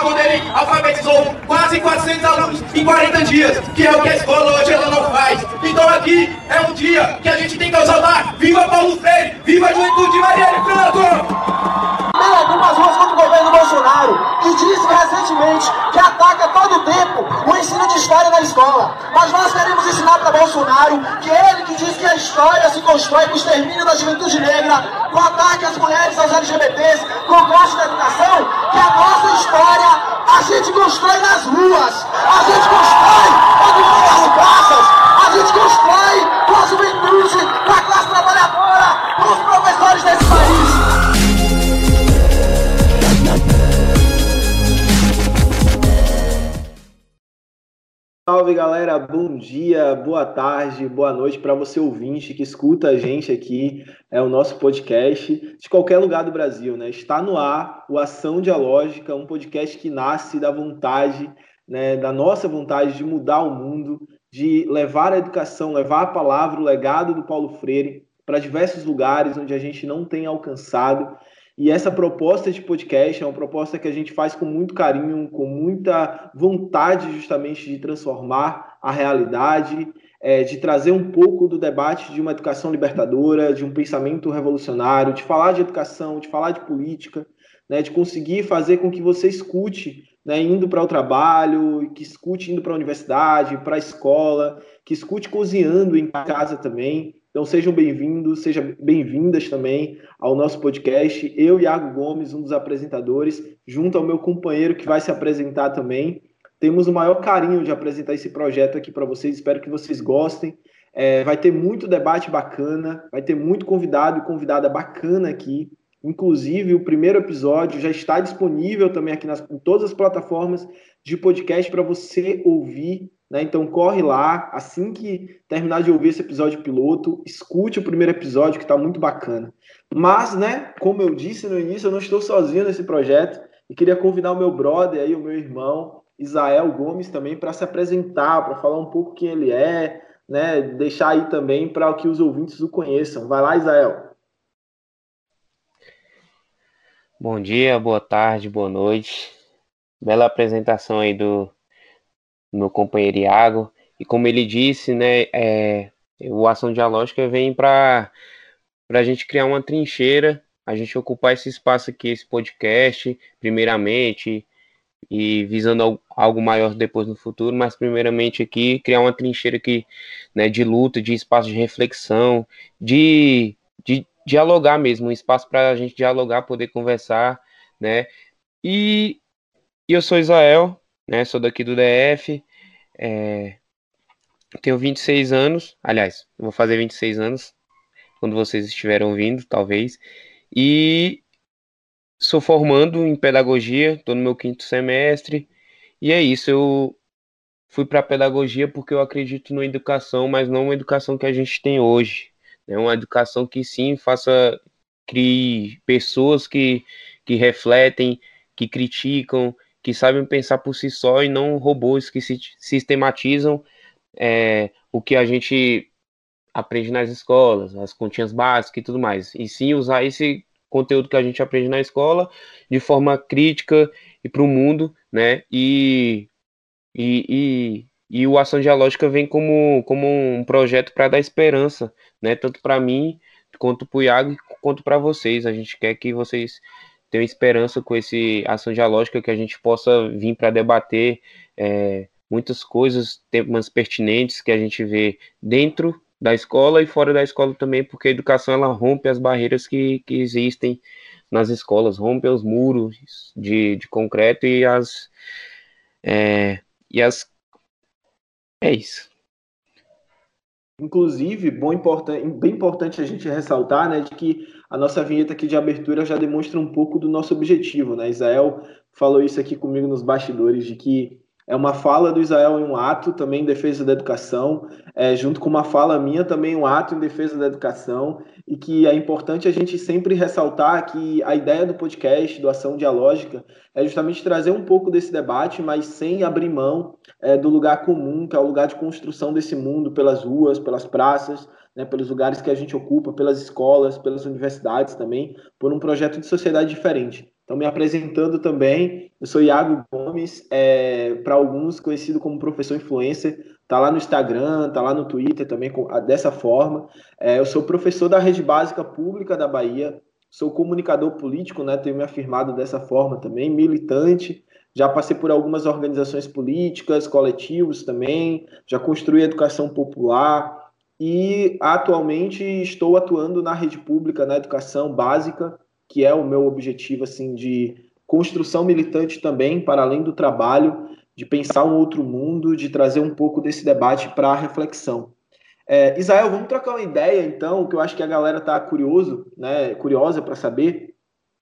quando ele alfabetizou quase 400 alunos em 40 dias, que é o que a escola hoje ela não faz. Então aqui é um dia que a gente tem que exaltar. Viva Paulo Freire! Viva a juventude de Marielle Franco! Tem algumas ruas contra o governo Bolsonaro e disse recentemente que ataca todo tempo o ensino de história na escola. Mas nós queremos ensinar para Bolsonaro que ele que diz que a história se constrói com o extermínio da juventude negra, com ataque às mulheres, aos LGBTs, com o gosto da educação, que a nossa história a gente constrói nas ruas, a gente constrói onde as praças, a gente constrói com a juventude, com a classe trabalhadora, com os professores desse país. Salve galera, bom dia, boa tarde, boa noite para você ouvinte que escuta a gente aqui, é o nosso podcast de qualquer lugar do Brasil, né? Está no ar o Ação Dialógica, um podcast que nasce da vontade, né, da nossa vontade de mudar o mundo, de levar a educação, levar a palavra, o legado do Paulo Freire para diversos lugares onde a gente não tem alcançado e essa proposta de podcast é uma proposta que a gente faz com muito carinho, com muita vontade justamente de transformar a realidade, é, de trazer um pouco do debate de uma educação libertadora, de um pensamento revolucionário, de falar de educação, de falar de política, né, de conseguir fazer com que você escute né, indo para o trabalho, que escute indo para a universidade, para a escola, que escute cozinhando em casa também. Então sejam bem-vindos, sejam bem-vindas também ao nosso podcast. Eu, Iago Gomes, um dos apresentadores, junto ao meu companheiro que vai se apresentar também. Temos o maior carinho de apresentar esse projeto aqui para vocês. Espero que vocês gostem. É, vai ter muito debate bacana, vai ter muito convidado e convidada bacana aqui. Inclusive, o primeiro episódio já está disponível também aqui nas, em todas as plataformas de podcast para você ouvir né? Então corre lá, assim que terminar de ouvir esse episódio piloto, escute o primeiro episódio que está muito bacana. Mas, né, como eu disse no início, eu não estou sozinho nesse projeto e queria convidar o meu brother aí, o meu irmão, Isael Gomes também para se apresentar, para falar um pouco quem ele é, né, deixar aí também para que os ouvintes o conheçam. Vai lá, Isael. Bom dia, boa tarde, boa noite. Bela apresentação aí do meu companheiro Iago. E como ele disse, né, é, o Ação Dialógica vem para a gente criar uma trincheira, a gente ocupar esse espaço aqui, esse podcast, primeiramente, e visando algo maior depois no futuro, mas primeiramente aqui criar uma trincheira aqui, né, de luta, de espaço de reflexão, de, de dialogar mesmo, um espaço para a gente dialogar, poder conversar, né, e, e eu sou Israel, né, sou daqui do DF, é, tenho 26 anos, aliás, vou fazer 26 anos quando vocês estiverem ouvindo, talvez. E sou formando em pedagogia, estou no meu quinto semestre. E é isso, eu fui para pedagogia porque eu acredito na educação, mas não uma educação que a gente tem hoje. Né? uma educação que sim faça crie pessoas que, que refletem, que criticam, que sabem pensar por si só e não robôs que se sistematizam é, o que a gente aprende nas escolas, as continhas básicas e tudo mais. E sim usar esse conteúdo que a gente aprende na escola de forma crítica e para o mundo, né? E, e, e, e o Ação Dialógica vem como, como um projeto para dar esperança, né? Tanto para mim, quanto para o Iago, quanto para vocês. A gente quer que vocês tenho esperança com esse ação dialógica que a gente possa vir para debater é, muitas coisas, temas pertinentes que a gente vê dentro da escola e fora da escola também, porque a educação ela rompe as barreiras que, que existem nas escolas, rompe os muros de, de concreto e as é, e as é isso. Inclusive, bom, bem importante a gente ressaltar né, de que a nossa vinheta aqui de abertura já demonstra um pouco do nosso objetivo. Né? Israel falou isso aqui comigo nos bastidores, de que é uma fala do Israel em um ato também em defesa da educação, é, junto com uma fala minha também um ato em defesa da educação, e que é importante a gente sempre ressaltar que a ideia do podcast, do Ação Dialógica, é justamente trazer um pouco desse debate, mas sem abrir mão é, do lugar comum, que é o lugar de construção desse mundo pelas ruas, pelas praças, né, pelos lugares que a gente ocupa, pelas escolas, pelas universidades também, por um projeto de sociedade diferente. Então, me apresentando também, eu sou Iago Gomes, é, para alguns conhecido como professor influencer, tá lá no Instagram, tá lá no Twitter também com, dessa forma. É, eu sou professor da Rede Básica Pública da Bahia, sou comunicador político, né, tenho me afirmado dessa forma também, militante, já passei por algumas organizações políticas, coletivos também, já construí educação popular. E atualmente estou atuando na rede pública, na educação básica, que é o meu objetivo assim de construção militante também, para além do trabalho, de pensar um outro mundo, de trazer um pouco desse debate para a reflexão. É, Israel, vamos trocar uma ideia então, que eu acho que a galera está curioso, né, curiosa para saber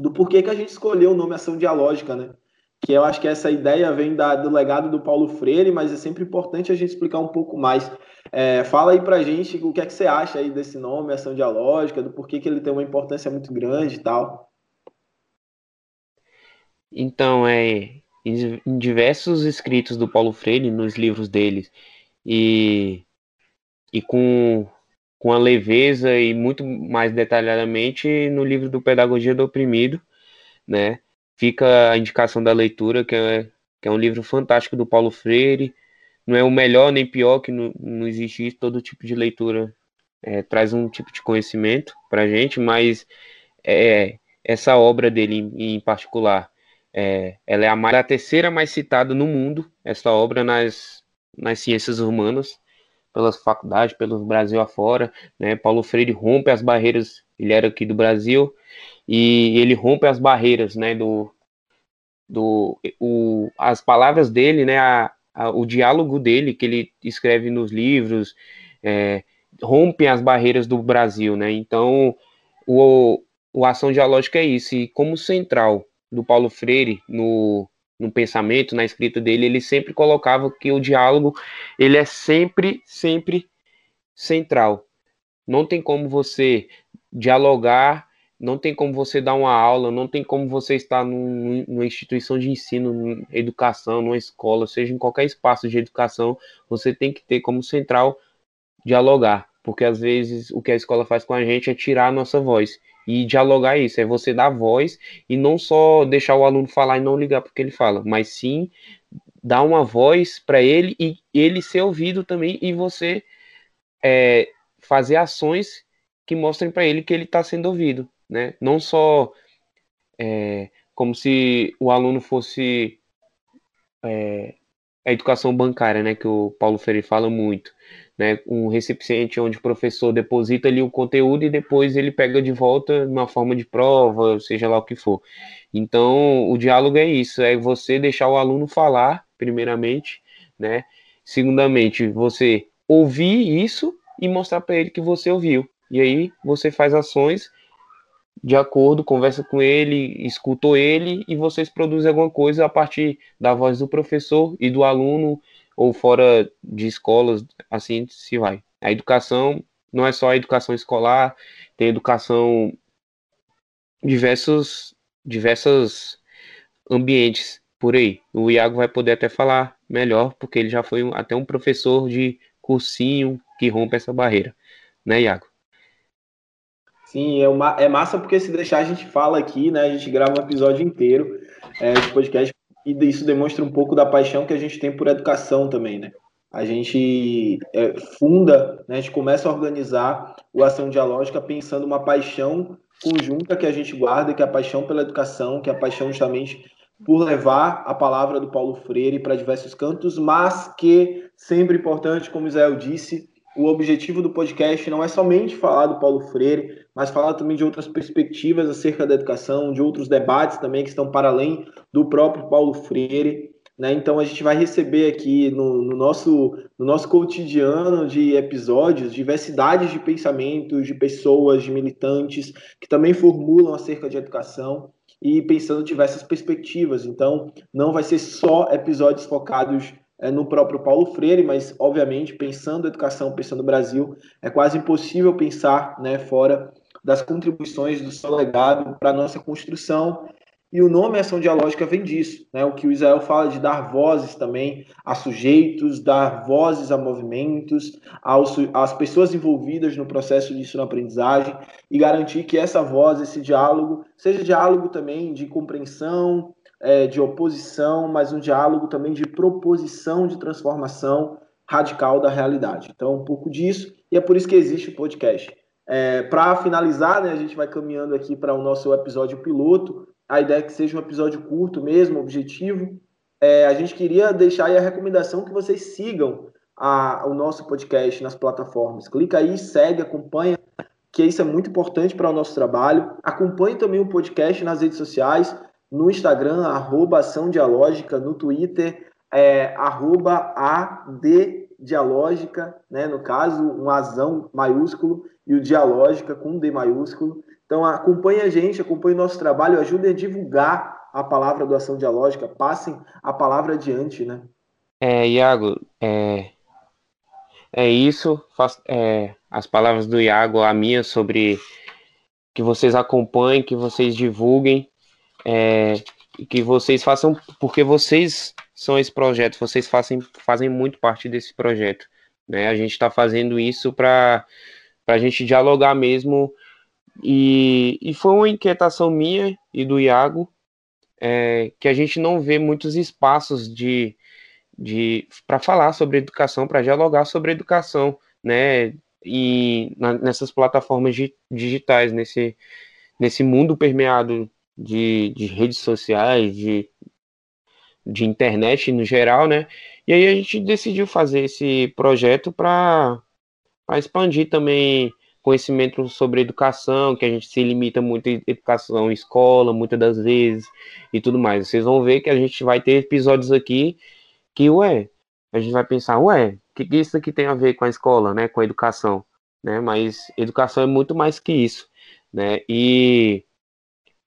do porquê que a gente escolheu o nome Ação Dialógica, né? Que eu acho que essa ideia vem da, do legado do Paulo Freire, mas é sempre importante a gente explicar um pouco mais. É, fala aí para a gente o que é que você acha aí desse nome, Ação Dialógica, do porquê que ele tem uma importância muito grande e tal. Então, é, em diversos escritos do Paulo Freire, nos livros dele, e, e com, com a leveza e muito mais detalhadamente no livro do Pedagogia do Oprimido, né? Fica a indicação da leitura, que é, que é um livro fantástico do Paulo Freire, não é o melhor nem pior, que não, não existe isso, todo tipo de leitura é, traz um tipo de conhecimento para gente, mas é, essa obra dele em, em particular, é, ela é a, mais, a terceira mais citada no mundo, essa obra nas, nas ciências humanas, pelas faculdades, pelo Brasil afora. Né? Paulo Freire rompe as barreiras, ele era aqui do Brasil, e ele rompe as barreiras né, do, do o, as palavras dele, né, a, a, o diálogo dele que ele escreve nos livros, é, rompem as barreiras do Brasil, né? Então, o, o ação dialógica é isso, e como central do Paulo Freire no, no pensamento, na escrita dele, ele sempre colocava que o diálogo ele é sempre, sempre central. Não tem como você dialogar, não tem como você dar uma aula, não tem como você estar num, numa instituição de ensino, educação, numa escola, seja em qualquer espaço de educação, você tem que ter como central dialogar, porque às vezes o que a escola faz com a gente é tirar a nossa voz. E dialogar é isso, é você dar voz e não só deixar o aluno falar e não ligar porque ele fala, mas sim dar uma voz para ele e ele ser ouvido também e você é, fazer ações que mostrem para ele que ele está sendo ouvido, né? Não só é, como se o aluno fosse é, a educação bancária, né? Que o Paulo Freire fala muito né, um recipiente onde o professor deposita ali o conteúdo e depois ele pega de volta numa forma de prova, seja lá o que for. Então, o diálogo é isso, é você deixar o aluno falar, primeiramente, né? Segundamente, você ouvir isso e mostrar para ele que você ouviu. E aí você faz ações de acordo, conversa com ele, escutou ele e vocês produzem alguma coisa a partir da voz do professor e do aluno ou fora de escolas, assim se vai. A educação não é só a educação escolar, tem educação diversos diversos ambientes por aí. O Iago vai poder até falar melhor, porque ele já foi até um professor de cursinho que rompe essa barreira, né, Iago? Sim, é, uma, é massa porque se deixar a gente fala aqui, né? A gente grava um episódio inteiro é, de podcast e isso demonstra um pouco da paixão que a gente tem por educação também, né? A gente é, funda, né, a gente começa a organizar o Ação Dialógica pensando uma paixão conjunta que a gente guarda, que é a paixão pela educação, que é a paixão justamente por levar a palavra do Paulo Freire para diversos cantos, mas que, sempre importante, como Israel disse, o objetivo do podcast não é somente falar do Paulo Freire, mas falar também de outras perspectivas acerca da educação, de outros debates também que estão para além do próprio Paulo Freire. Né? Então a gente vai receber aqui no, no, nosso, no nosso cotidiano de episódios diversidades de pensamentos, de pessoas, de militantes que também formulam acerca de educação e pensando diversas perspectivas. Então não vai ser só episódios focados é, no próprio Paulo Freire, mas obviamente pensando educação, pensando no Brasil, é quase impossível pensar né, fora das contribuições do seu legado para a nossa construção E o nome Ação Dialógica vem disso, né? O que o Israel fala de dar vozes também a sujeitos, dar vozes a movimentos, aos, às pessoas envolvidas no processo de ensino-aprendizagem e garantir que essa voz, esse diálogo, seja diálogo também de compreensão, é, de oposição, mas um diálogo também de proposição de transformação radical da realidade. Então, um pouco disso, e é por isso que existe o podcast. É, para finalizar, né, a gente vai caminhando aqui para o nosso episódio piloto, a ideia é que seja um episódio curto mesmo, objetivo. É, a gente queria deixar aí a recomendação que vocês sigam a, o nosso podcast nas plataformas. Clica aí, segue, acompanha, que isso é muito importante para o nosso trabalho. Acompanhe também o podcast nas redes sociais, no Instagram, arroba Ação Dialógica, no Twitter, é, arroba ADDialógica, né? no caso, um azão maiúsculo e o dialógica com D maiúsculo. Então acompanhe a gente, acompanhe o nosso trabalho, ajudem a divulgar a palavra do Ação Dialógica, passem a palavra adiante, né? É, Iago, é, é isso, é, as palavras do Iago, a minha sobre que vocês acompanhem, que vocês divulguem, é, que vocês façam, porque vocês são esse projeto, vocês fazem, fazem muito parte desse projeto, né? A gente está fazendo isso para a gente dialogar mesmo e, e foi uma inquietação minha e do Iago é, que a gente não vê muitos espaços de, de para falar sobre educação, para dialogar sobre educação, né? E na, nessas plataformas digitais, nesse, nesse mundo permeado de, de redes sociais, de, de internet no geral, né? E aí a gente decidiu fazer esse projeto para expandir também conhecimento sobre educação, que a gente se limita muito em educação escola, muitas das vezes, e tudo mais. Vocês vão ver que a gente vai ter episódios aqui que, ué, a gente vai pensar, ué, o que, que isso aqui tem a ver com a escola, né, com a educação, né, mas educação é muito mais que isso, né, e,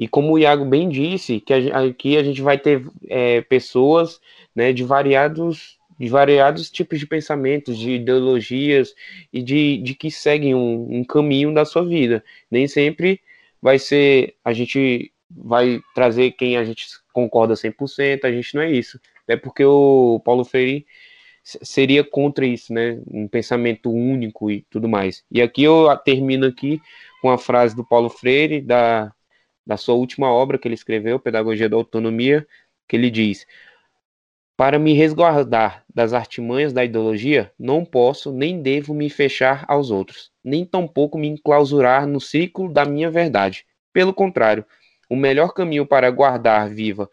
e como o Iago bem disse, que aqui a gente vai ter é, pessoas, né, de variados de variados tipos de pensamentos, de ideologias e de, de que seguem um, um caminho da sua vida. Nem sempre vai ser, a gente vai trazer quem a gente concorda 100%, a gente não é isso. É porque o Paulo Freire seria contra isso, né? Um pensamento único e tudo mais. E aqui eu termino aqui com a frase do Paulo Freire da, da sua última obra que ele escreveu, Pedagogia da Autonomia, que ele diz: para me resguardar das artimanhas da ideologia, não posso nem devo me fechar aos outros, nem tampouco me enclausurar no ciclo da minha verdade. Pelo contrário, o melhor caminho para guardar viva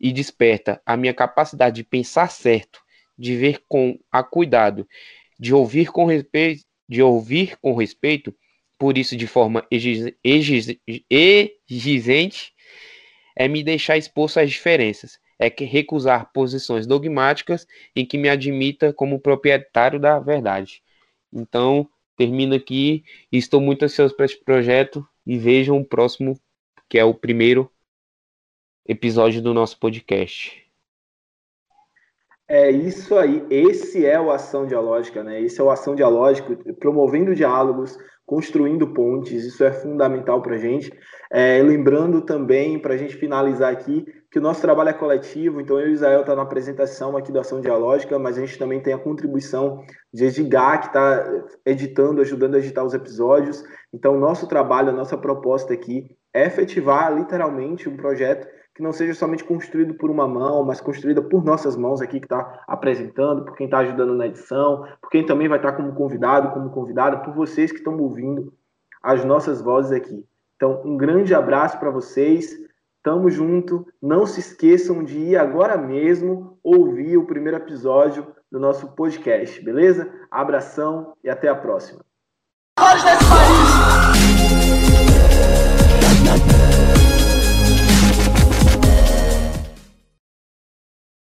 e desperta a minha capacidade de pensar certo, de ver com a cuidado, de ouvir com respeito, de ouvir com respeito, por isso de forma exigente, é me deixar exposto às diferenças é que recusar posições dogmáticas em que me admita como proprietário da verdade. Então, termino aqui estou muito ansioso para este projeto e vejam o próximo, que é o primeiro episódio do nosso podcast. É isso aí, esse é o Ação Dialógica, né? Esse é o Ação Dialógico, promovendo diálogos, construindo pontes, isso é fundamental para a gente. É, lembrando também, para a gente finalizar aqui, que o nosso trabalho é coletivo, então eu e o Israel estão tá na apresentação aqui da Ação Dialógica, mas a gente também tem a contribuição de Edgar, que está editando, ajudando a editar os episódios. Então, o nosso trabalho, a nossa proposta aqui é efetivar literalmente um projeto que não seja somente construído por uma mão, mas construída por nossas mãos aqui que está apresentando, por quem está ajudando na edição, por quem também vai estar tá como convidado, como convidada, por vocês que estão ouvindo as nossas vozes aqui. Então, um grande abraço para vocês. Tamo junto. Não se esqueçam de ir agora mesmo ouvir o primeiro episódio do nosso podcast, beleza? Abração e até a próxima.